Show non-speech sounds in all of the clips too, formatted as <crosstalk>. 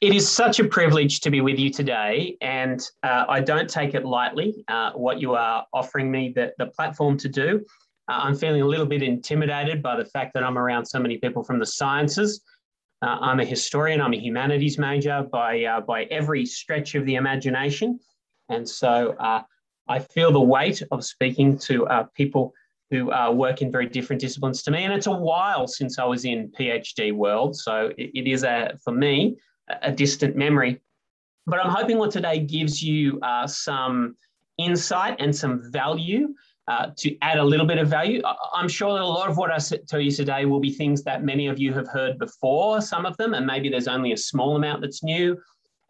It is such a privilege to be with you today, and uh, I don't take it lightly uh, what you are offering me the, the platform to do. Uh, I'm feeling a little bit intimidated by the fact that I'm around so many people from the sciences. Uh, I'm a historian, I'm a humanities major by, uh, by every stretch of the imagination. And so uh, I feel the weight of speaking to people who work in very different disciplines to me. And it's a while since I was in PhD world. So it, it is, a, for me, a distant memory. But I'm hoping what today gives you uh, some insight and some value uh, to add a little bit of value. I'm sure that a lot of what I tell you today will be things that many of you have heard before, some of them, and maybe there's only a small amount that's new.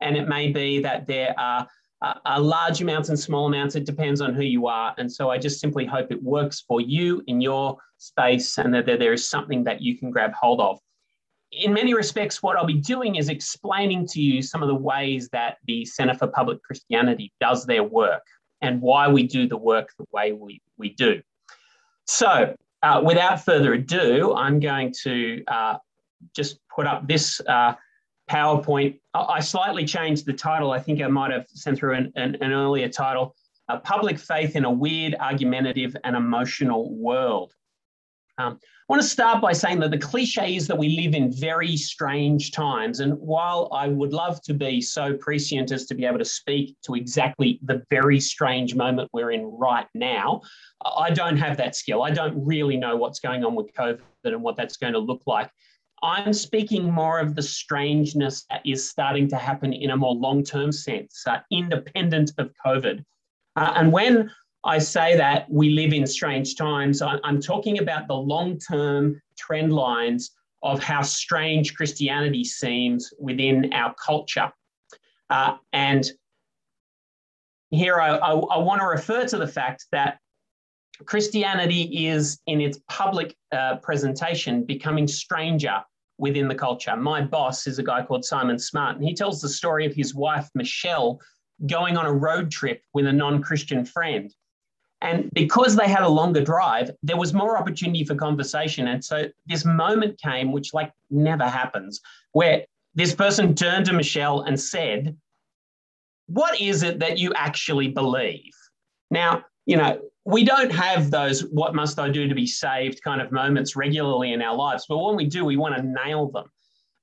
And it may be that there are uh, large amounts and small amounts. It depends on who you are. And so I just simply hope it works for you in your space and that there is something that you can grab hold of in many respects, what I'll be doing is explaining to you some of the ways that the Center for Public Christianity does their work and why we do the work the way we, we do. So, uh, without further ado, I'm going to uh, just put up this uh, PowerPoint. I slightly changed the title. I think I might have sent through an, an, an earlier title Public Faith in a Weird, Argumentative, and Emotional World. Um, I want to start by saying that the cliche is that we live in very strange times. And while I would love to be so prescient as to be able to speak to exactly the very strange moment we're in right now, I don't have that skill. I don't really know what's going on with COVID and what that's going to look like. I'm speaking more of the strangeness that is starting to happen in a more long term sense, uh, independent of COVID. Uh, and when I say that we live in strange times. I'm talking about the long term trend lines of how strange Christianity seems within our culture. Uh, and here I, I, I, want to refer to the fact that Christianity is, in its public uh, presentation, becoming stranger within the culture. My boss is a guy called Simon Smart, and he tells the story of his wife, Michelle, going on a road trip with a non Christian friend. And because they had a longer drive, there was more opportunity for conversation. And so this moment came, which like never happens, where this person turned to Michelle and said, What is it that you actually believe? Now, you know, we don't have those what must I do to be saved kind of moments regularly in our lives, but when we do, we want to nail them.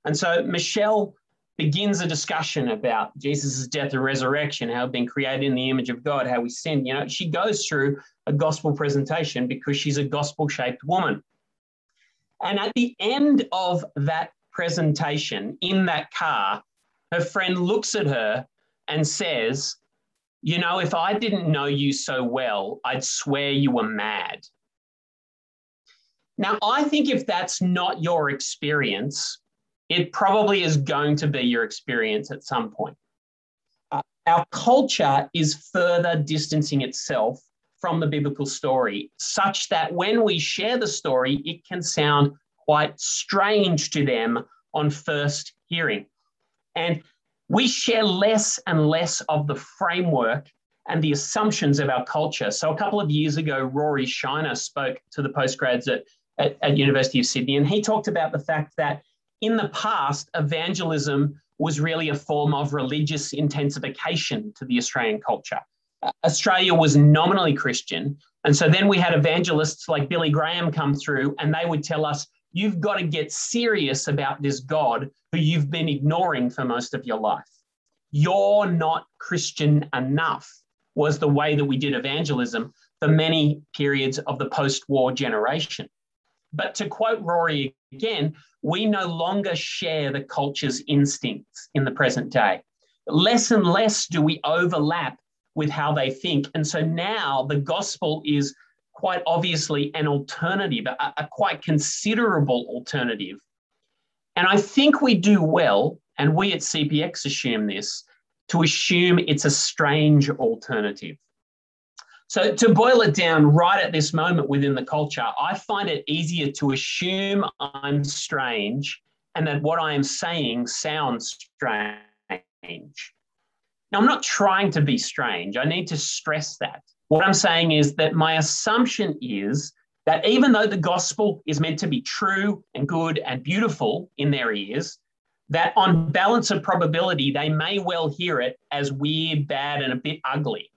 And so Michelle begins a discussion about Jesus' death and resurrection, how been created in the image of God, how we sin. You know, she goes through a gospel presentation because she's a gospel shaped woman. And at the end of that presentation in that car, her friend looks at her and says, You know, if I didn't know you so well, I'd swear you were mad. Now, I think if that's not your experience, it probably is going to be your experience at some point. Uh, our culture is further distancing itself from the biblical story, such that when we share the story, it can sound quite strange to them on first hearing. And we share less and less of the framework and the assumptions of our culture. So a couple of years ago, Rory Shiner spoke to the postgrads at, at, at University of Sydney, and he talked about the fact that in the past, evangelism was really a form of religious intensification to the Australian culture. Australia was nominally Christian. And so then we had evangelists like Billy Graham come through, and they would tell us, you've got to get serious about this God who you've been ignoring for most of your life. You're not Christian enough, was the way that we did evangelism for many periods of the post war generation. But to quote Rory again, we no longer share the culture's instincts in the present day. Less and less do we overlap with how they think. And so now the gospel is quite obviously an alternative, a, a quite considerable alternative. And I think we do well, and we at CPX assume this, to assume it's a strange alternative. So, to boil it down right at this moment within the culture, I find it easier to assume I'm strange and that what I am saying sounds strange. Now, I'm not trying to be strange. I need to stress that. What I'm saying is that my assumption is that even though the gospel is meant to be true and good and beautiful in their ears, that on balance of probability, they may well hear it as weird, bad, and a bit ugly.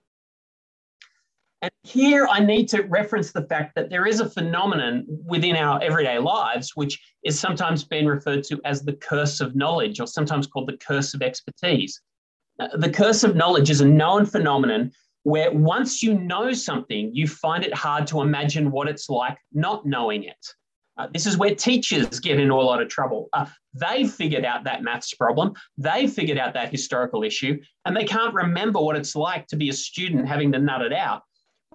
And here I need to reference the fact that there is a phenomenon within our everyday lives, which is sometimes been referred to as the curse of knowledge, or sometimes called the curse of expertise. Uh, the curse of knowledge is a known phenomenon where once you know something, you find it hard to imagine what it's like not knowing it. Uh, this is where teachers get into a lot of trouble. Uh, they've figured out that maths problem, they've figured out that historical issue, and they can't remember what it's like to be a student having to nut it out.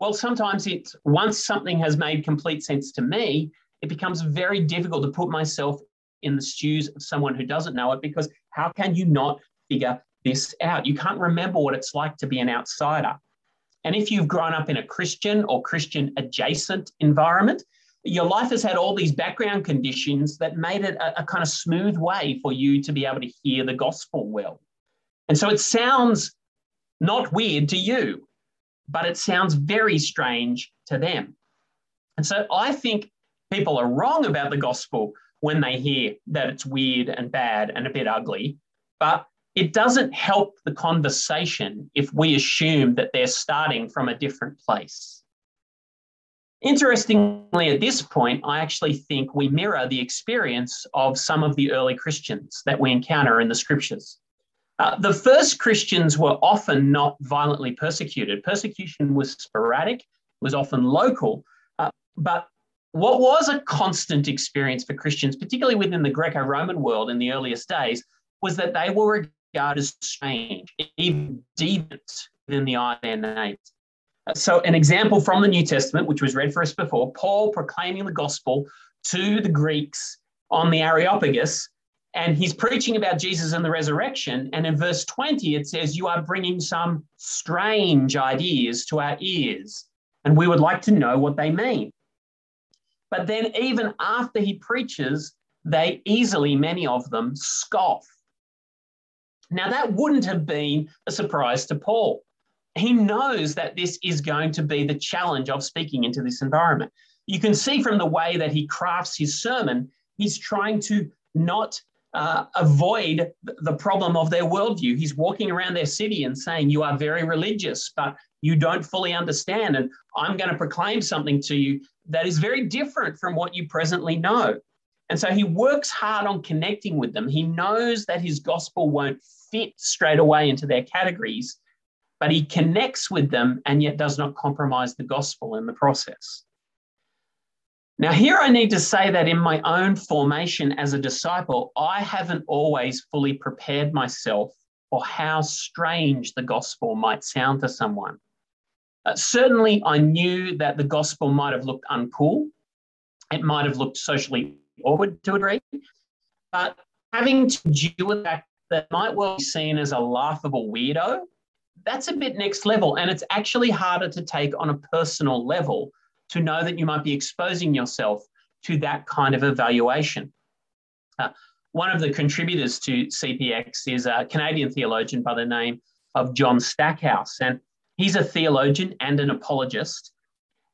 Well, sometimes it's once something has made complete sense to me, it becomes very difficult to put myself in the shoes of someone who doesn't know it because how can you not figure this out? You can't remember what it's like to be an outsider. And if you've grown up in a Christian or Christian adjacent environment, your life has had all these background conditions that made it a, a, kind of smooth way for you to be able to hear the gospel well. And so it sounds not weird to you but it sounds very strange to them. And so I think people are wrong about the gospel when they hear that it's weird and bad and a bit ugly, but it doesn't help the conversation if we assume that they're starting from a different place. Interestingly, at this point, I actually think we mirror the experience of some of the early Christians that we encounter in the scriptures. Uh, the first Christians were often not violently persecuted. Persecution was sporadic, was often local. Uh, but what was a constant experience for Christians, particularly within the Greco Roman world in the earliest days, was that they were regarded as strange, even deviant within the eye of their neighbors. So, an example from the New Testament, which was read for us before, Paul proclaiming the gospel to the Greeks on the Areopagus and he's preaching about Jesus and the resurrection. And in verse 20, it says, You are bringing some strange ideas to our ears, and we would like to know what they mean. But then, even after he preaches, they easily, many of them, scoff. Now, that wouldn't have been a surprise to Paul. He knows that this is going to be the challenge of speaking into this environment. You can see from the way that he crafts his sermon, he's trying to not uh, avoid the problem of their worldview. He's walking around their city and saying, You are very religious, but you don't fully understand. And I'm going to proclaim something to you that is very different from what you presently know. And so he works hard on connecting with them. He knows that his gospel won't fit straight away into their categories, but he connects with them and yet does not compromise the gospel in the process. Now, here I need to say that in my own formation as a disciple, I haven't always fully prepared myself for how strange the gospel might sound to someone. Uh, certainly, I knew that the gospel might have looked uncool. It might have looked socially awkward to a degree. But having to deal with that, that might well be seen as a laughable weirdo, that's a bit next level. And it's actually harder to take on a personal level to know that you might be exposing yourself to that kind of evaluation. Uh, one of the contributors to CPX is a Canadian theologian by the name of John Stackhouse, and he's a theologian and an apologist.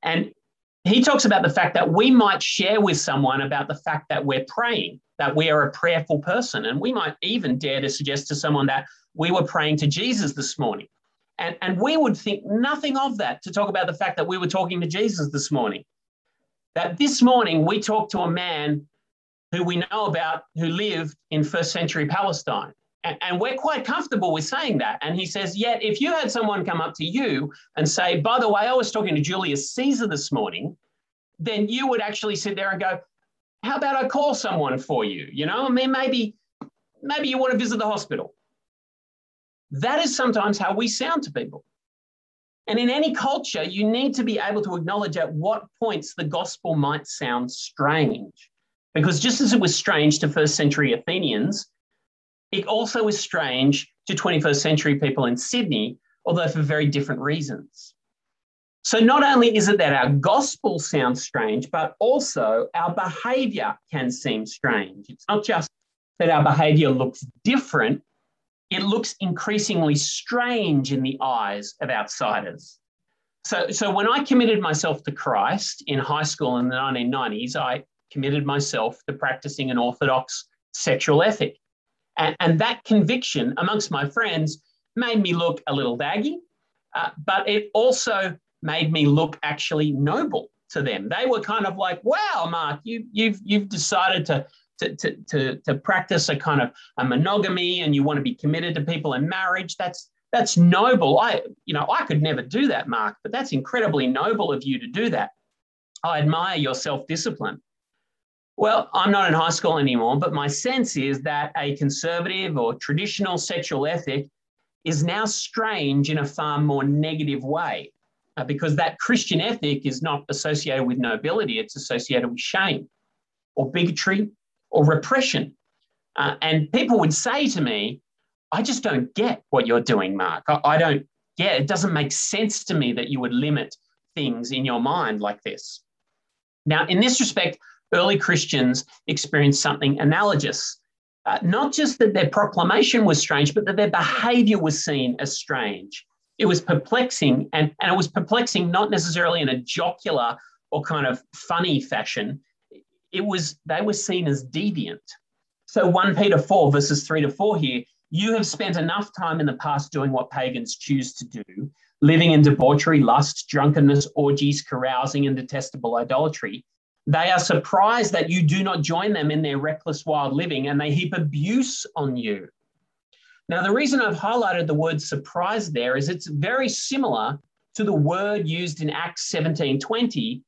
And he talks about the fact that we might share with someone about the fact that we're praying, that we are a prayerful person. And we might even dare to suggest to someone that we were praying to Jesus this morning. And, and we would think nothing of that to talk about the fact that we were talking to Jesus this morning. That this morning we talked to a man who we know about who lived in first century Palestine. And, and we're quite comfortable with saying that. And he says, Yet, if you had someone come up to you and say, By the way, I was talking to Julius Caesar this morning, then you would actually sit there and go, How about I call someone for you? You know, I mean, maybe, maybe you want to visit the hospital. That is sometimes how we sound to people. And in any culture, you need to be able to acknowledge at what points the gospel might sound strange. Because just as it was strange to first century Athenians, it also is strange to 21st century people in Sydney, although for very different reasons. So, not only is it that our gospel sounds strange, but also our behavior can seem strange. It's not just that our behavior looks different, it looks increasingly strange in the eyes of outsiders. So, so when I committed myself to Christ in high school in the 1990s, I committed myself to practicing an orthodox sexual ethic. And, and that conviction amongst my friends made me look a little daggy, uh, but it also made me look actually noble to them. They were kind of like, wow, Mark, you, you've, you've decided to, to, to, to, to practice a kind of a monogamy and you want to be committed to people in marriage. That's, that's noble. I, you know, I could never do that, Mark, but that's incredibly noble of you to do that. I admire your self discipline. Well, I'm not in high school anymore, but my sense is that a conservative or traditional sexual ethic is now strange in a far more negative way uh, because that Christian ethic is not associated with nobility, it's associated with shame or bigotry or repression. Uh, and people would say to me, I just don't get what you're doing, Mark. I, I don't get it. doesn't make sense to me that you would limit things in your mind like this. Now, in this respect, early Christians experienced something analogous. Uh, not just that their proclamation was strange, but that their behavior was seen as strange. It was perplexing, and, and it was perplexing not necessarily in a jocular or kind of funny fashion. It was they were seen as deviant. So 1 Peter 4, verses 3 to 4 here, you have spent enough time in the past doing what pagans choose to do, living in debauchery, lust, drunkenness, orgies, carousing, and detestable idolatry. They are surprised that you do not join them in their reckless, wild living, and they heap abuse on you. Now, the reason I've highlighted the word surprise there is it's very similar to the word used in Acts 17 20,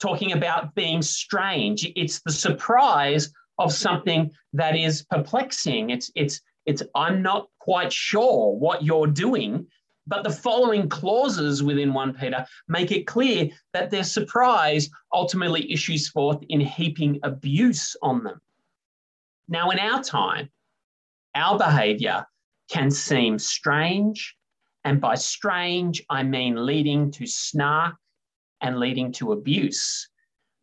talking about being strange. It's the surprise of something that is perplexing. It's, it's, it's, I'm not quite sure what you're doing. But the following clauses within 1 Peter make it clear that their surprise ultimately issues forth in heaping abuse on them. Now, in our time, our behavior can seem strange, and by strange, I mean leading to snark and leading to abuse.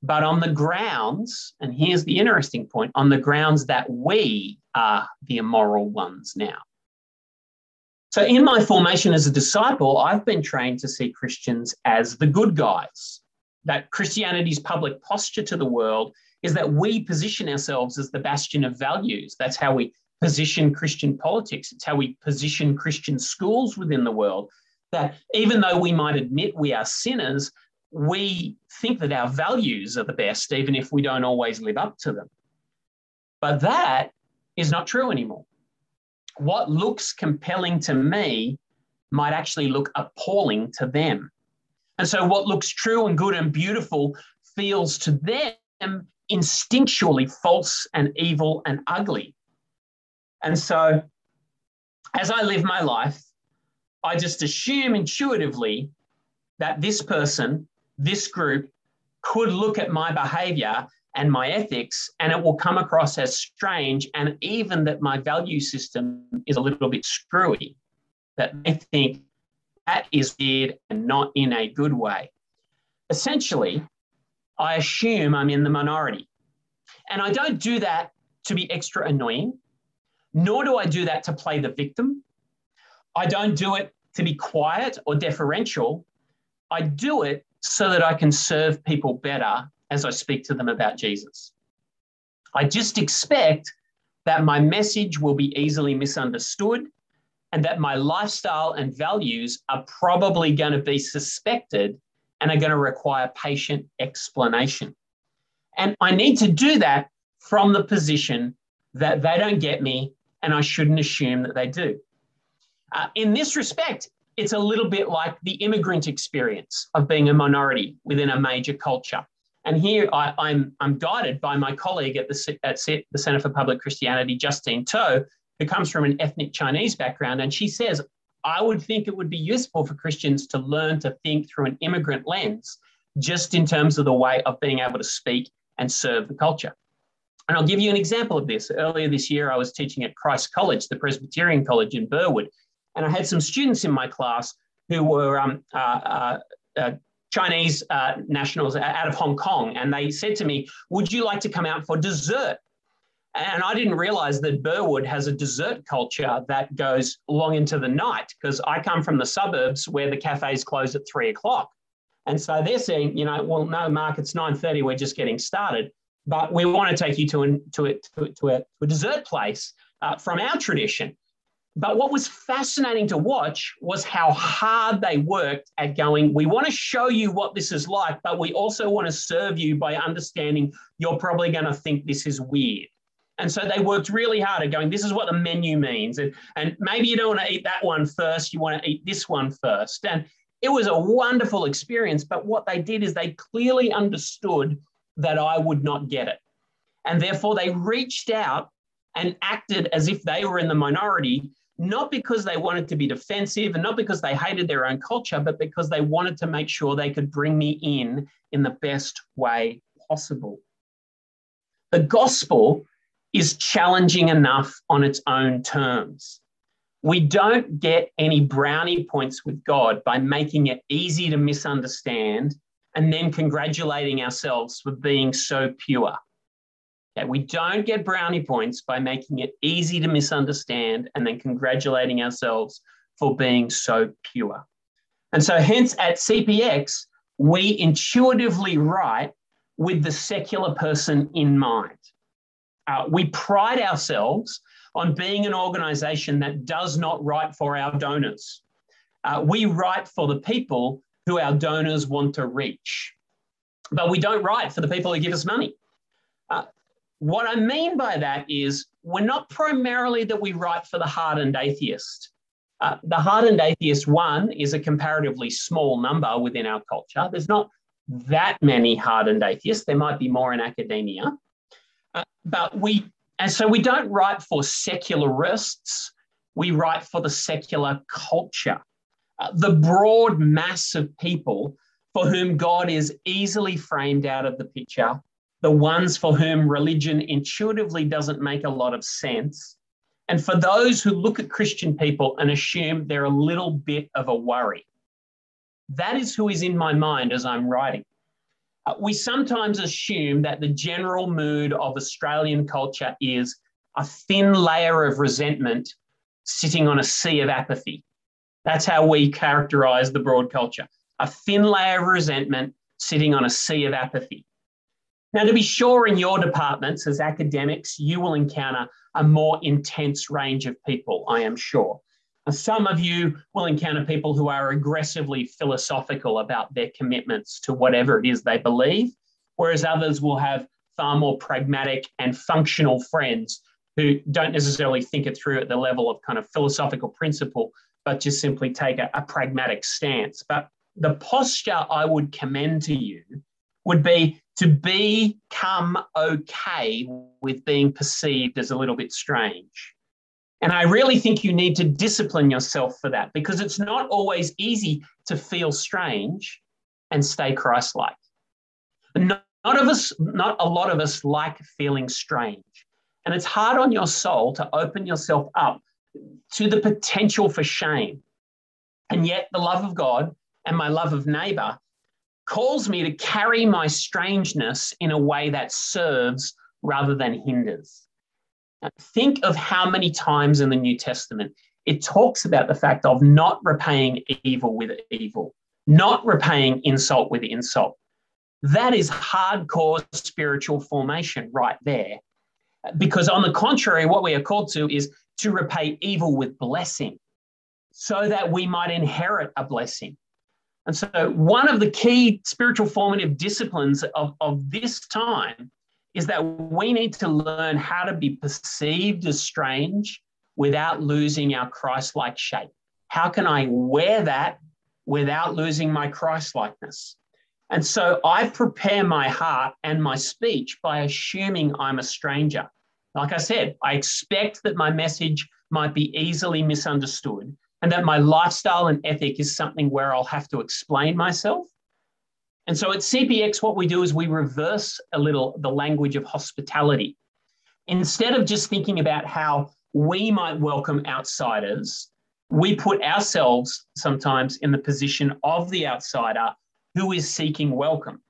But on the grounds, and here's the interesting point on the grounds that we are the immoral ones now. So, in my formation as a disciple, I've been trained to see Christians as the good guys. That Christianity's public posture to the world is that we position ourselves as the bastion of values. That's how we position Christian politics, it's how we position Christian schools within the world. That even though we might admit we are sinners, we think that our values are the best, even if we don't always live up to them. But that is not true anymore what looks compelling to me might actually look appalling to them. And so, what looks true and good and beautiful feels to them instinctually false and evil and ugly. And so, as I live my life, I just assume intuitively that this person, this group, could look at my behavior and my ethics, and it will come across as strange, and even that my value system is a little bit screwy, that they think that is weird and not in a good way. Essentially, I assume I'm in the minority. And I don't do that to be extra annoying, nor do I do that to play the victim. I don't do it to be quiet or deferential. I do it so that I can serve people better as I speak to them about Jesus. I just expect that my message will be easily misunderstood and that my lifestyle and values are probably going to be suspected and are going to require patient explanation. And I need to do that from the position that they don't get me and I shouldn't assume that they do. Uh, in this respect, it's a little bit like the immigrant experience of being a minority within a major culture. And here I, am I'm, I'm guided by my colleague at the, at the Center for Public Christianity, Justine Toh, who comes from an ethnic Chinese background. And she says, I would think it would be useful for Christians to learn to think through an immigrant lens, just in terms of the way of being able to speak and serve the culture. And I'll give you an example of this. Earlier this year, I was teaching at Christ College, the Presbyterian College in Burwood, and I had some students in my class who were um, uh, uh, uh, Chinese uh, nationals out of Hong Kong, and they said to me, "Would you like to come out for dessert?" And I didn't realize that Burwood has a dessert culture that goes long into the night because I come from the suburbs where the cafes close at three o'clock. And so they're saying, you know, well, no, Mark, it's 9.30, we're just getting started. But we want to take you to, an, to, a, to, a, to a dessert place uh, from our tradition. But what was fascinating to watch was how hard they worked at going, we want to show you what this is like, but we also want to serve you by understanding you're probably going to think this is weird. And so they worked really hard at going, this is what the menu means. And, and maybe you don't want to eat that one first, you want to eat this one first. And it was a wonderful experience. But what they did is they clearly understood that I would not get it. And therefore, they reached out and acted as if they were in the minority not because they wanted to be defensive and not because they hated their own culture, but because they wanted to make sure they could bring me in in the best way possible. The gospel is challenging enough on its own terms. We don't get any brownie points with God by making it easy to misunderstand and then congratulating ourselves for being so pure. Okay, we don't get brownie points by making it easy to misunderstand and then congratulating ourselves for being so pure. And so, hence, at CPX, we intuitively write with the secular person in mind. Uh, we pride ourselves on being an organization that does not write for our donors. Uh, we write for the people who our donors want to reach, but we don't write for the people who give us money. Uh, what I mean by that is we're not primarily that we write for the hardened atheist. Uh, the hardened atheist one is a comparatively small number within our culture. There's not that many hardened atheists. There might be more in academia. Uh, but we, and so we don't write for secularists, we write for the secular culture, uh, the broad mass of people for whom God is easily framed out of the picture the ones for whom religion intuitively doesn't make a lot of sense, and for those who look at Christian people and assume they're a little bit of a worry. That is who is in my mind as I'm writing. Uh, we sometimes assume that the general mood of Australian culture is a thin layer of resentment sitting on a sea of apathy. That's how we characterize the broad culture a thin layer of resentment sitting on a sea of apathy. Now, to be sure, in your departments as academics, you will encounter a more intense range of people, I am sure. Some of you will encounter people who are aggressively philosophical about their commitments to whatever it is they believe, whereas others will have far more pragmatic and functional friends who don't necessarily think it through at the level of kind of philosophical principle, but just simply take a, a pragmatic stance. But the posture I would commend to you would be to become okay with being perceived as a little bit strange. And I really think you need to discipline yourself for that because it's not always easy to feel strange and stay Christ like. Not, not, of us, not a lot of us like feeling strange. And it's hard on your soul to open yourself up to the potential for shame. And yet, the love of God and my love of neighbor calls me to carry my strangeness in a way that serves rather than hinders. Now, think of how many times in the New Testament it talks about the fact of not repaying evil with evil, not repaying insult with insult. That is hardcore spiritual formation right there. Because, on the contrary, what we are called to is to repay evil with blessing so that we might inherit a blessing. And so, one of the key spiritual formative disciplines of, of this time is that we need to learn how to be perceived as strange without losing our Christ like shape. How can I wear that without losing my Christ likeness? And so, I prepare my heart and my speech by assuming I'm a stranger. Like I said, I expect that my message might be easily misunderstood and that my lifestyle and ethic is something where I'll have to explain myself. And so at CPX, what we do is we reverse a little the language of hospitality. Instead of just thinking about how we might welcome outsiders, we put ourselves sometimes in the position of the outsider who is seeking welcome.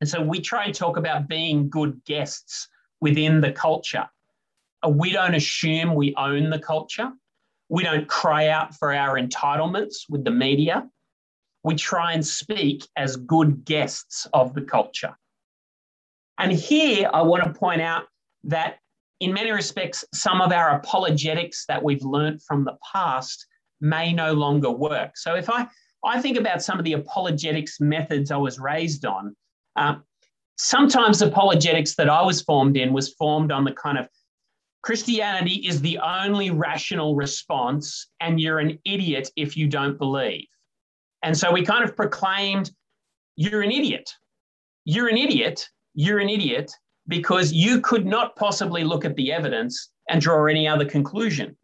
And so we try and talk about being good guests within the culture. We don't assume we own the culture. We don't cry out for our entitlements with the media. We try and speak as good guests of the culture. And here I want to point out that in many respects, some of our apologetics that we've learned from the past may no longer work. So if I, I think about some of the apologetics methods I was raised on, uh, sometimes apologetics that I was formed in was formed on the kind of Christianity is the only rational response, and you're an idiot if you don't believe. And so we kind of proclaimed, you're an idiot. You're an idiot. You're an idiot because you could not possibly look at the evidence and draw any other conclusion.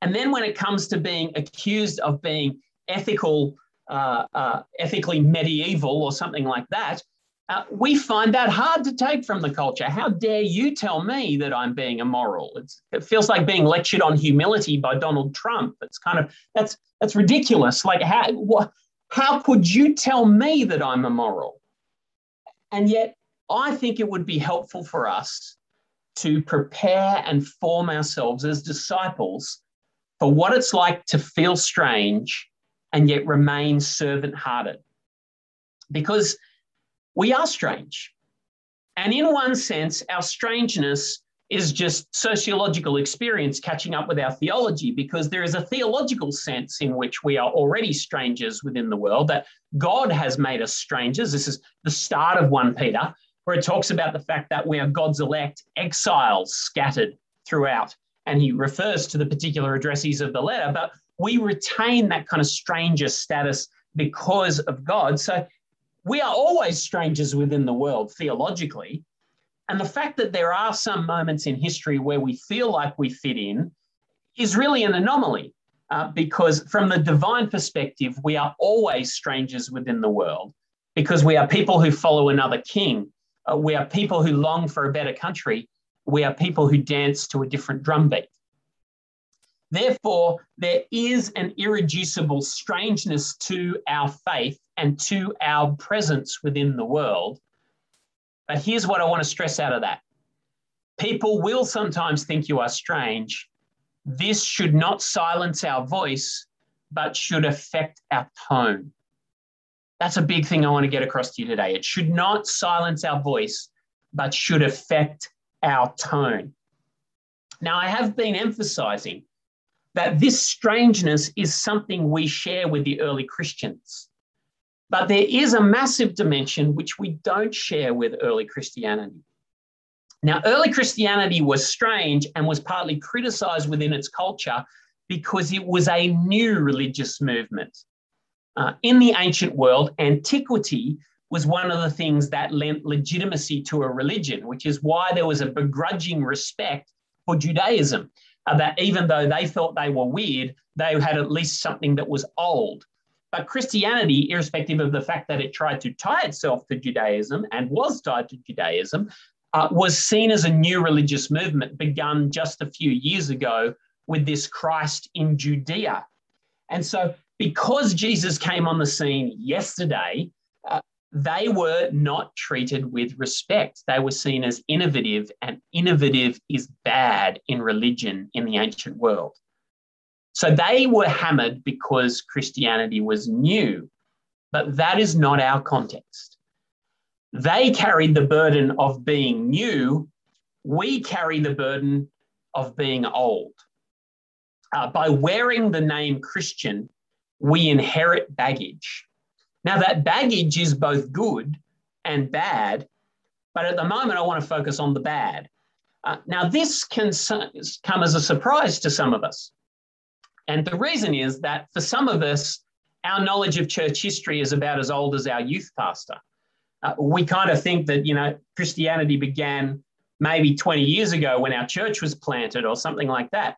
And then when it comes to being accused of being ethical, uh, uh, ethically medieval or something like that, uh, we find that hard to take from the culture. How dare you tell me that I'm being immoral? It's, it feels like being lectured on humility by Donald Trump. It's kind of that's that's ridiculous. Like how what, how could you tell me that I'm immoral? And yet, I think it would be helpful for us to prepare and form ourselves as disciples for what it's like to feel strange and yet remain servant hearted. Because we are strange. And in one sense, our strangeness is just sociological experience catching up with our theology because there is a theological sense in which we are already strangers within the world, that God has made us strangers. This is the start of 1 Peter, where it talks about the fact that we are God's elect, exiles scattered throughout. And he refers to the particular addressees of the letter, but we retain that kind of stranger status because of God. So we are always strangers within the world theologically. And the fact that there are some moments in history where we feel like we fit in is really an anomaly. Uh, because from the divine perspective, we are always strangers within the world because we are people who follow another king. Uh, we are people who long for a better country. We are people who dance to a different drumbeat. Therefore, there is an irreducible strangeness to our faith and to our presence within the world. But here's what I want to stress out of that people will sometimes think you are strange. This should not silence our voice, but should affect our tone. That's a big thing I want to get across to you today. It should not silence our voice, but should affect our tone. Now, I have been emphasizing that this strangeness is something we share with the early Christians. But there is a massive dimension which we don't share with early Christianity. Now, early Christianity was strange and was partly criticized within its culture because it was a new religious movement. Uh, in the ancient world, antiquity was one of the things that lent legitimacy to a religion, which is why there was a begrudging respect for Judaism. Uh, that even though they thought they were weird, they had at least something that was old. But Christianity, irrespective of the fact that it tried to tie itself to Judaism and was tied to Judaism, uh, was seen as a new religious movement begun just a few years ago with this Christ in Judea. And so, because Jesus came on the scene yesterday, uh, they were not treated with respect. They were seen as innovative, and innovative is bad in religion in the ancient world. So they were hammered because Christianity was new, but that is not our context. They carried the burden of being new. We carry the burden of being old. Uh, by wearing the name Christian, we inherit baggage. Now, that baggage is both good and bad, but at the moment, I want to focus on the bad. Uh, now, this can come as a surprise to some of us. And the reason is that for some of us, our knowledge of church history is about as old as our youth pastor. Uh, we kind of think that, you know, Christianity began maybe 20 years ago when our church was planted or something like that.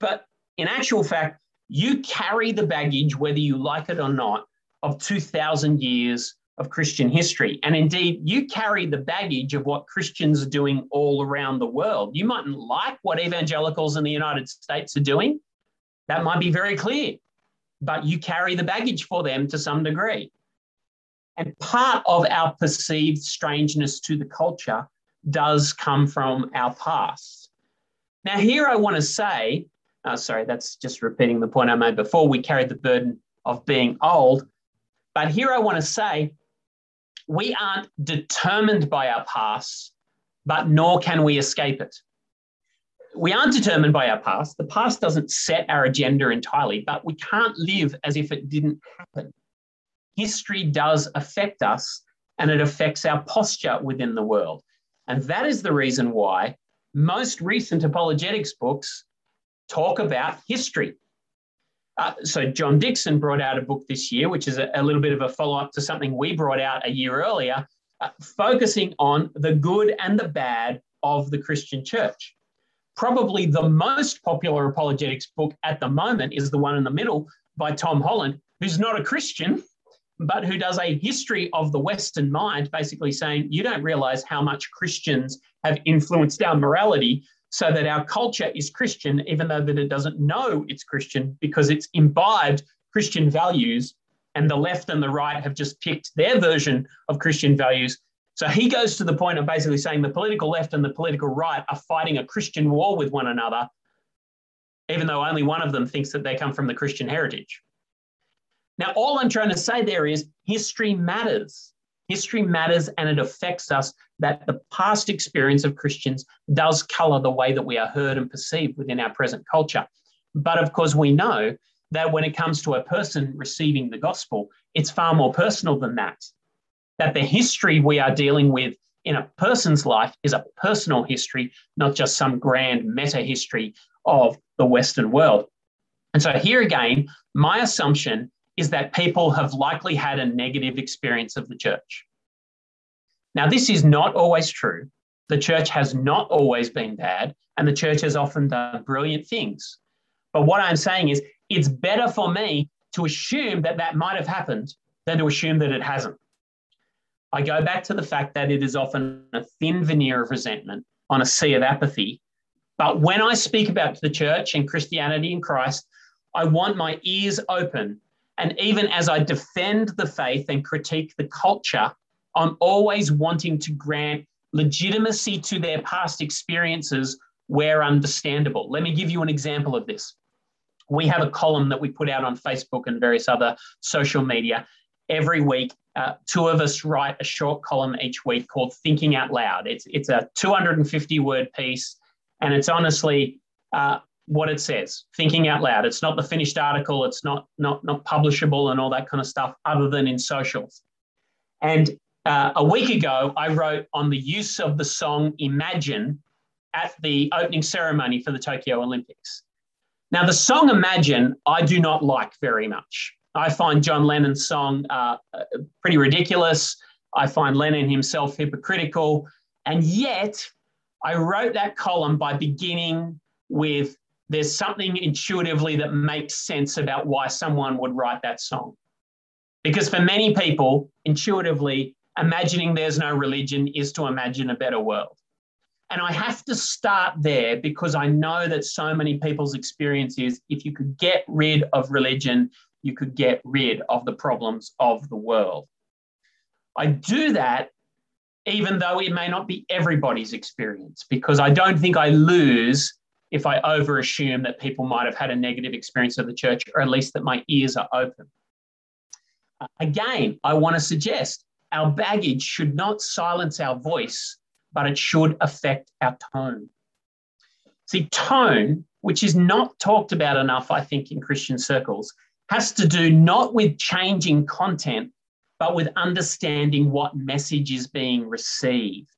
But in actual fact, you carry the baggage, whether you like it or not, of 2,000 years of Christian history. And indeed, you carry the baggage of what Christians are doing all around the world. You mightn't like what evangelicals in the United States are doing, that might be very clear, but you carry the baggage for them to some degree. And part of our perceived strangeness to the culture does come from our past. Now, here I want to say, uh, sorry, that's just repeating the point I made before. We carry the burden of being old. But here I want to say, we aren't determined by our past, but nor can we escape it. We aren't determined by our past. The past doesn't set our agenda entirely, but we can't live as if it didn't happen. History does affect us and it affects our posture within the world. And that is the reason why most recent apologetics books talk about history. Uh, so, John Dickson brought out a book this year, which is a, a little bit of a follow up to something we brought out a year earlier, uh, focusing on the good and the bad of the Christian church. Probably the most popular apologetics book at the moment is the one in the middle by Tom Holland, who's not a Christian, but who does a history of the Western mind, basically saying you don't realize how much Christians have influenced our morality so that our culture is Christian, even though that it doesn't know it's Christian because it's imbibed Christian values and the left and the right have just picked their version of Christian values. So he goes to the point of basically saying the political left and the political right are fighting a Christian war with one another, even though only one of them thinks that they come from the Christian heritage. Now, all I'm trying to say there is history matters. History matters and it affects us that the past experience of Christians does color the way that we are heard and perceived within our present culture. But of course, we know that when it comes to a person receiving the gospel, it's far more personal than that. That the history we are dealing with in a person's life is a personal history, not just some grand meta history of the Western world. And so, here again, my assumption is that people have likely had a negative experience of the church. Now, this is not always true. The church has not always been bad, and the church has often done brilliant things. But what I'm saying is, it's better for me to assume that that might have happened than to assume that it hasn't. I go back to the fact that it is often a thin veneer of resentment on a sea of apathy. But when I speak about the church and Christianity and Christ, I want my ears open and even as I defend the faith and critique the culture, I'm always wanting to grant legitimacy to their past experiences where understandable. Let me give you an example of this. We have a column that we put out on Facebook and various other social media. Every week, uh, two of us write a short column each week called Thinking Out Loud. It's, it's a 250 word piece, and it's honestly uh, what it says, thinking out loud. It's not the finished article, it's not, not, not publishable and all that kind of stuff, other than in socials. And uh, a week ago, I wrote on the use of the song Imagine at the opening ceremony for the Tokyo Olympics. Now, the song Imagine, I do not like very much. I find John Lennon's song uh, pretty ridiculous. I find Lennon himself hypocritical. And yet, I wrote that column by beginning with there's something intuitively that makes sense about why someone would write that song. Because for many people, intuitively, imagining there's no religion is to imagine a better world. And I have to start there because I know that so many people's experience is if you could get rid of religion, you could get rid of the problems of the world. I do that even though it may not be everybody's experience because I don't think I lose if I over assume that people might have had a negative experience of the church, or at least that my ears are open. Again, I want to suggest our baggage should not silence our voice, but it should affect our tone. See, tone, which is not talked about enough, I think, in Christian circles, has to do not with changing content, but with understanding what message is being received.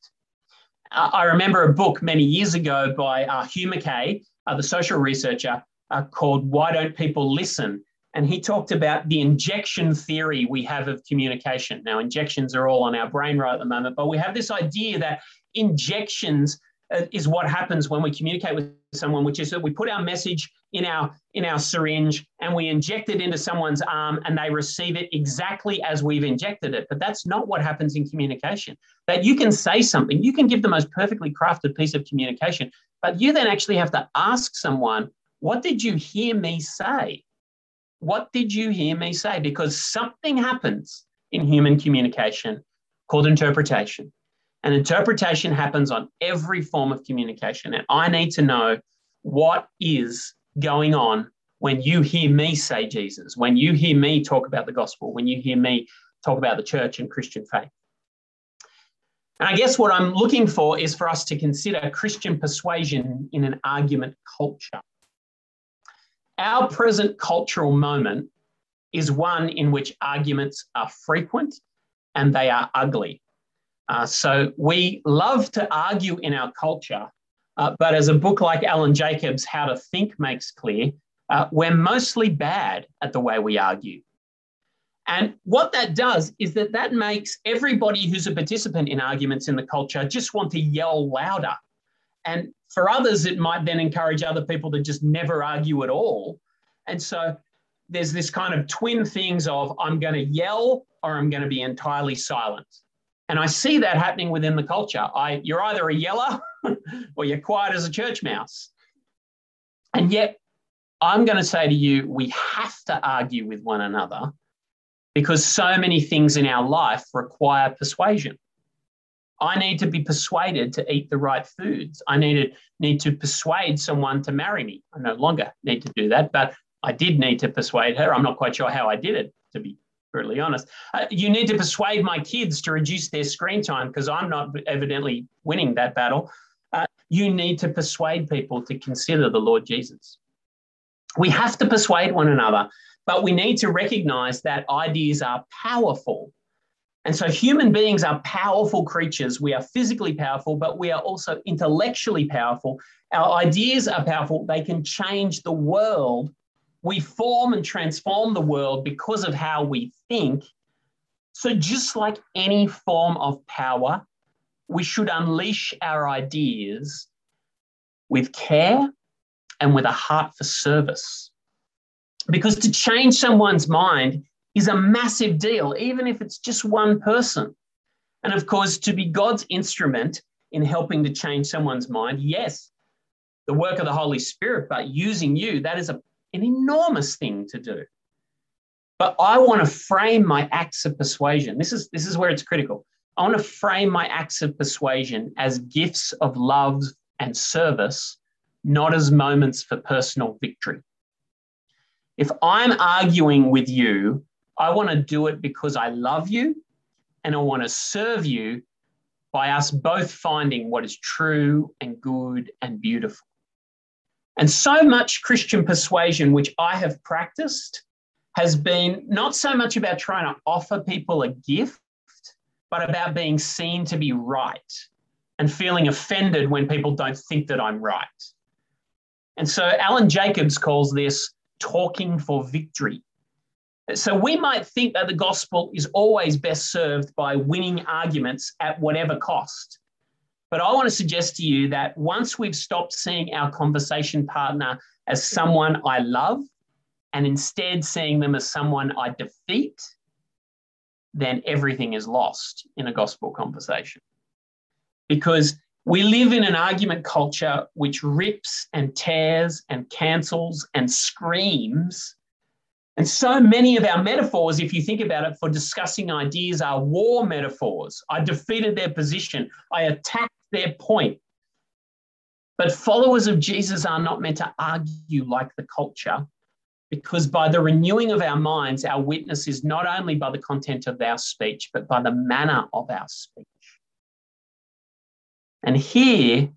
I remember a book many years ago by uh, Hugh Mackay, uh, the social researcher, uh, called Why Don't People Listen? And he talked about the injection theory we have of communication. Now, injections are all on our brain right at the moment, but we have this idea that injections uh, is what happens when we communicate with someone, which is that we put our message in our in our syringe and we inject it into someone's arm and they receive it exactly as we've injected it. But that's not what happens in communication. That you can say something, you can give the most perfectly crafted piece of communication, but you then actually have to ask someone, "What did you hear me say? What did you hear me say?" Because something happens in human communication called interpretation. And interpretation happens on every form of communication. And I need to know what is going on when you hear me say Jesus, when you hear me talk about the gospel, when you hear me talk about the church and Christian faith. And I guess what I'm looking for is for us to consider Christian persuasion in an argument culture. Our present cultural moment is one in which arguments are frequent and they are ugly. Uh, so we love to argue in our culture, uh, but as a book like Alan Jacobs' How to Think makes clear, uh, we're mostly bad at the way we argue. And what that does is that that makes everybody who's a participant in arguments in the culture just want to yell louder. And for others, it might then encourage other people to just never argue at all. And so there's this kind of twin things of I'm going to yell or I'm going to be entirely silent. And I see that happening within the culture. I, you're either a yeller <laughs> or you're quiet as a church mouse. And yet, I'm going to say to you, we have to argue with one another because so many things in our life require persuasion. I need to be persuaded to eat the right foods. I need to, need to persuade someone to marry me. I no longer need to do that, but I did need to persuade her. I'm not quite sure how I did it, to be brutally honest. Uh, you need to persuade my kids to reduce their screen time because I'm not evidently winning that battle. Uh, you need to persuade people to consider the Lord Jesus. We have to persuade one another but we need to recognize that ideas are powerful. And so human beings are powerful creatures. We are physically powerful, but we are also intellectually powerful. Our ideas are powerful. They can change the world. We form and transform the world because of how we think. So, just like any form of power, we should unleash our ideas with care and with a heart for service. Because to change someone's mind is a massive deal, even if it's just one person. And of course, to be God's instrument in helping to change someone's mind, yes, the work of the Holy Spirit, but using you, that is a, an enormous thing to do. But I want to frame my acts of persuasion. This is, this is where it's critical. I want to frame my acts of persuasion as gifts of love and service, not as moments for personal victory. If I'm arguing with you, I want to do it because I love you and I want to serve you by us both finding what is true and good and beautiful. And so much Christian persuasion, which I have practiced, has been not so much about trying to offer people a gift, but about being seen to be right and feeling offended when people don't think that I'm right. And so Alan Jacobs calls this talking for victory. So we might think that the gospel is always best served by winning arguments at whatever cost. But I want to suggest to you that once we've stopped seeing our conversation partner as someone I love and instead seeing them as someone I defeat, then everything is lost in a gospel conversation. Because we live in an argument culture which rips and tears and cancels and screams. And so many of our metaphors, if you think about it, for discussing ideas are war metaphors. I defeated their position, I attacked their point. But followers of Jesus are not meant to argue like the culture, because by the renewing of our minds, our witness is not only by the content of our speech, but by the manner of our speech. And here,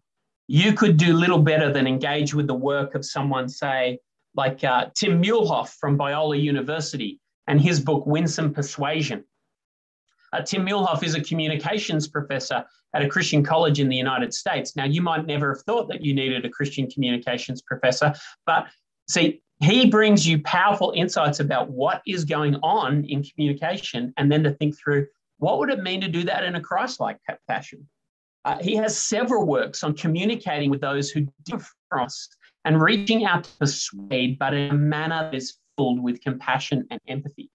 you could do little better than engage with the work of someone, say, like uh, Tim Muehlhoff from Biola University and his book, Winsome Persuasion. Uh, Tim Muehlhoff is a communications professor at a Christian college in the United States. Now, you might never have thought that you needed a Christian communications professor, but see, he brings you powerful insights about what is going on in communication and then to think through what would it mean to do that in a Christ-like fashion. Uh, he has several works on communicating with those who differ from us and reaching out to persuade, but in a manner that is filled with compassion and empathy.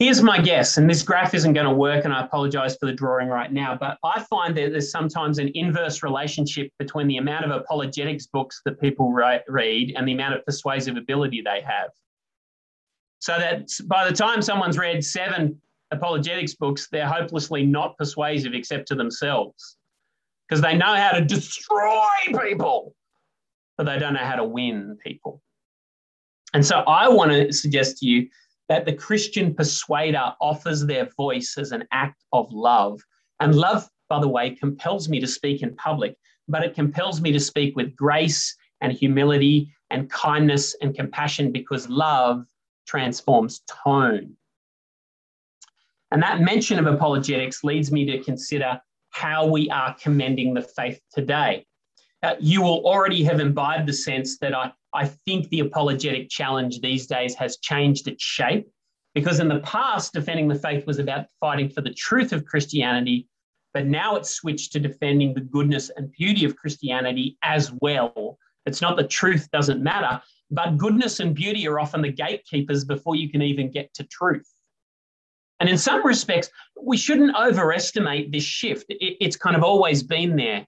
Here's my guess, and this graph isn't going to work, and I apologize for the drawing right now, but I find that there's sometimes an inverse relationship between the amount of apologetics books that people read and the amount of persuasive ability they have. So that by the time someone's read seven apologetics books, they're hopelessly not persuasive except to themselves because they know how to destroy people, but they don't know how to win people. And so I want to suggest to you that the Christian persuader offers their voice as an act of love. And love, by the way, compels me to speak in public, but it compels me to speak with grace and humility and kindness and compassion because love transforms tone. And that mention of apologetics leads me to consider how we are commending the faith today. Uh, you will already have imbibed the sense that I, I think the apologetic challenge these days has changed its shape because in the past, defending the faith was about fighting for the truth of Christianity, but now it's switched to defending the goodness and beauty of Christianity as well. It's not the truth doesn't matter, but goodness and beauty are often the gatekeepers before you can even get to truth. And in some respects, we shouldn't overestimate this shift. It, it's kind of always been there.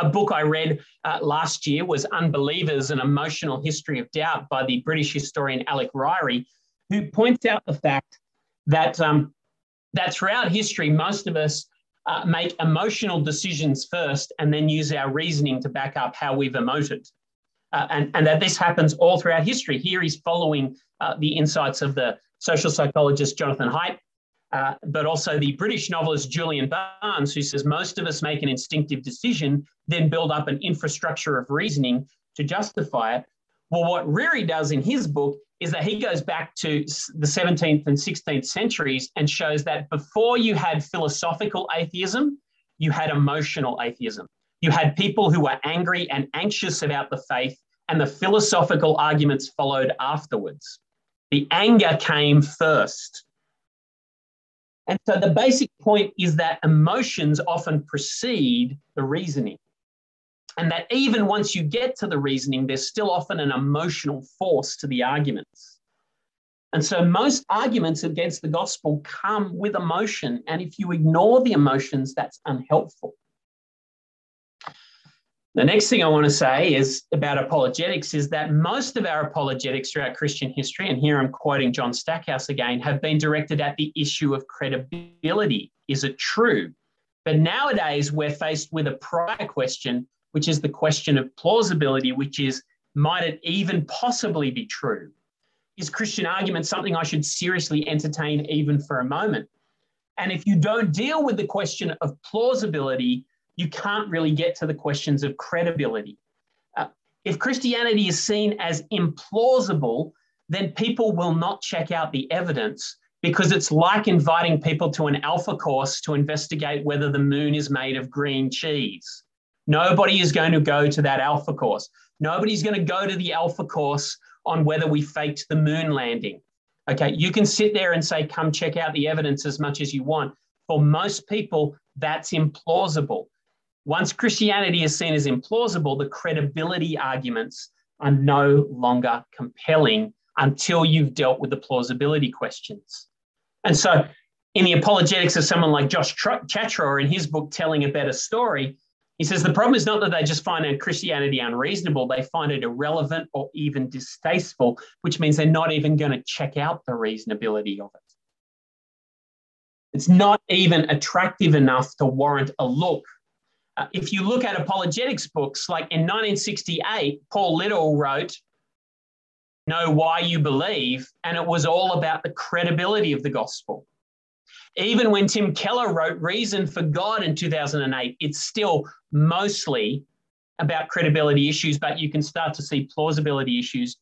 A book I read uh, last year was Unbelievers An Emotional History of Doubt by the British historian Alec Ryrie, who points out the fact that, um, that throughout history, most of us uh, make emotional decisions first and then use our reasoning to back up how we've emoted. Uh, and, and that this happens all throughout history. Here he's following uh, the insights of the social psychologist Jonathan Haidt, uh, but also the British novelist Julian Barnes, who says most of us make an instinctive decision, then build up an infrastructure of reasoning to justify it. Well, what Ryrie does in his book is that he goes back to the 17th and 16th centuries and shows that before you had philosophical atheism, you had emotional atheism. You had people who were angry and anxious about the faith, and the philosophical arguments followed afterwards. The anger came first. And so the basic point is that emotions often precede the reasoning. And that even once you get to the reasoning, there's still often an emotional force to the arguments. And so most arguments against the gospel come with emotion. And if you ignore the emotions, that's unhelpful. The next thing I want to say is about apologetics is that most of our apologetics throughout Christian history, and here I'm quoting John Stackhouse again, have been directed at the issue of credibility. Is it true? But nowadays, we're faced with a prior question, which is the question of plausibility, which is might it even possibly be true? Is Christian argument something I should seriously entertain even for a moment? And if you don't deal with the question of plausibility, you can't really get to the questions of credibility. Uh, if Christianity is seen as implausible, then people will not check out the evidence because it's like inviting people to an alpha course to investigate whether the moon is made of green cheese. Nobody is going to go to that alpha course. Nobody's going to go to the alpha course on whether we faked the moon landing. Okay, you can sit there and say, come check out the evidence as much as you want. For most people, that's implausible. Once Christianity is seen as implausible, the credibility arguments are no longer compelling until you've dealt with the plausibility questions. And so, in the apologetics of someone like Josh Chatraw in his book, Telling a Better Story, he says the problem is not that they just find Christianity unreasonable, they find it irrelevant or even distasteful, which means they're not even going to check out the reasonability of it. It's not even attractive enough to warrant a look uh, if you look at apologetics books, like in 1968, Paul Little wrote, Know Why You Believe, and it was all about the credibility of the gospel. Even when Tim Keller wrote Reason for God in 2008, it's still mostly about credibility issues, but you can start to see plausibility issues.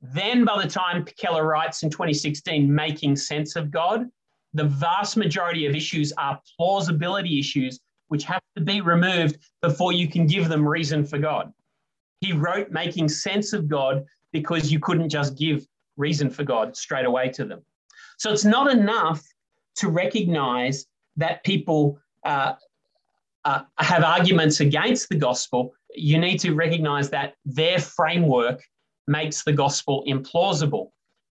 Then, by the time Keller writes in 2016, Making Sense of God, the vast majority of issues are plausibility issues which have to be removed before you can give them reason for God. He wrote making sense of God because you couldn't just give reason for God straight away to them. So it's not enough to recognize that people uh, uh, have arguments against the gospel. You need to recognize that their framework makes the gospel implausible.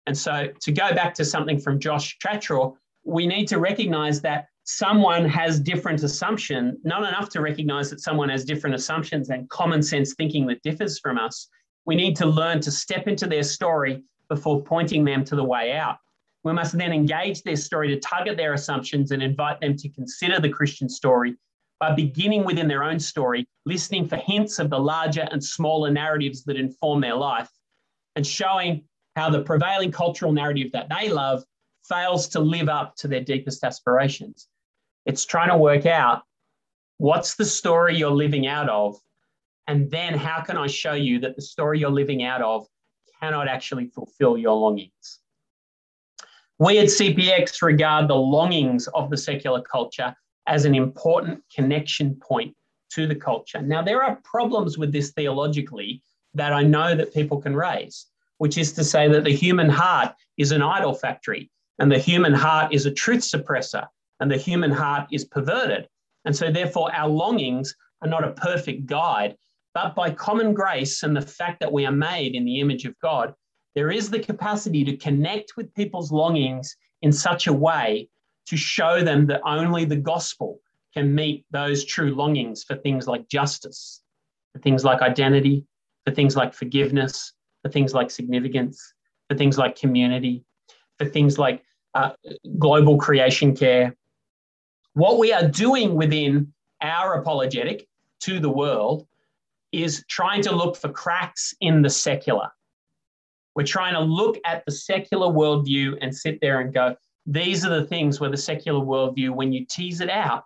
And so, to go back to something from Josh Chatraw, we need to recognize that someone has different assumption, not enough to recognize that someone has different assumptions and common sense thinking that differs from us. We need to learn to step into their story before pointing them to the way out. We must then engage their story to tug at their assumptions and invite them to consider the Christian story by beginning within their own story, listening for hints of the larger and smaller narratives that inform their life, and showing how the prevailing cultural narrative that they love fails to live up to their deepest aspirations. It's trying to work out what's the story you're living out of, and then how can I show you that the story you're living out of cannot actually fulfill your longings. We at CPX regard the longings of the secular culture as an important connection point to the culture. Now, there are problems with this theologically that I know that people can raise, which is to say that the human heart is an idol factory, and the human heart is a truth suppressor, and the human heart is perverted. And so, therefore, our longings are not a perfect guide, but by common grace and the fact that we are made in the image of God, there is the capacity to connect with people's longings in such a way to show them that only the gospel can meet those true longings for things like justice, for things like identity, for things like forgiveness, for things like significance, for things like community, for things like uh, global creation care. What we are doing within our apologetic to the world is trying to look for cracks in the secular. We're trying to look at the secular worldview and sit there and go, these are the things where the secular worldview, when you tease it out,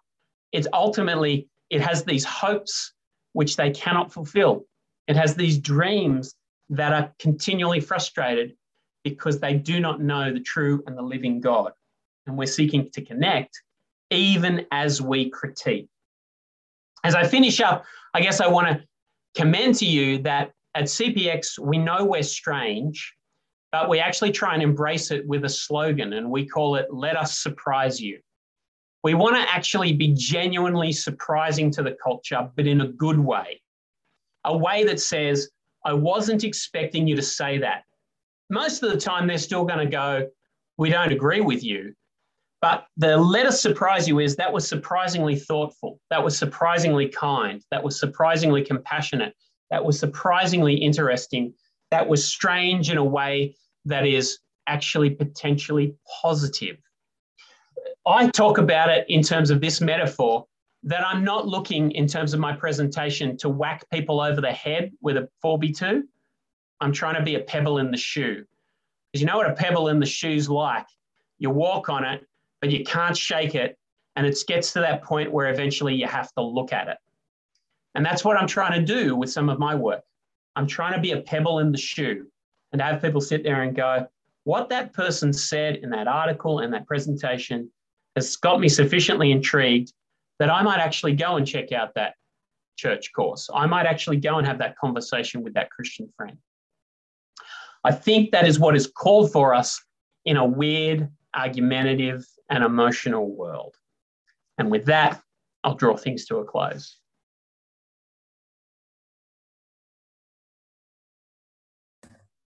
it's ultimately, it has these hopes which they cannot fulfill. It has these dreams that are continually frustrated because they do not know the true and the living God. And we're seeking to connect even as we critique. As I finish up, I guess I want to commend to you that at CPX, we know we're strange, but we actually try and embrace it with a slogan, and we call it Let Us Surprise You. We want to actually be genuinely surprising to the culture, but in a good way. A way that says, I wasn't expecting you to say that. Most of the time, they're still going to go, We don't agree with you. But the let us surprise you is that was surprisingly thoughtful. That was surprisingly kind. That was surprisingly compassionate. That was surprisingly interesting. That was strange in a way that is actually potentially positive. I talk about it in terms of this metaphor that I'm not looking in terms of my presentation to whack people over the head with a 4x2. I'm trying to be a pebble in the shoe. Because you know what a pebble in the shoe's like? You walk on it, but you can't shake it. And it gets to that point where eventually you have to look at it. And that's what I'm trying to do with some of my work. I'm trying to be a pebble in the shoe and have people sit there and go, what that person said in that article and that presentation has got me sufficiently intrigued that I might actually go and check out that church course. I might actually go and have that conversation with that Christian friend. I think that is what is called for us in a weird, argumentative, and emotional world. And with that, I'll draw things to a close.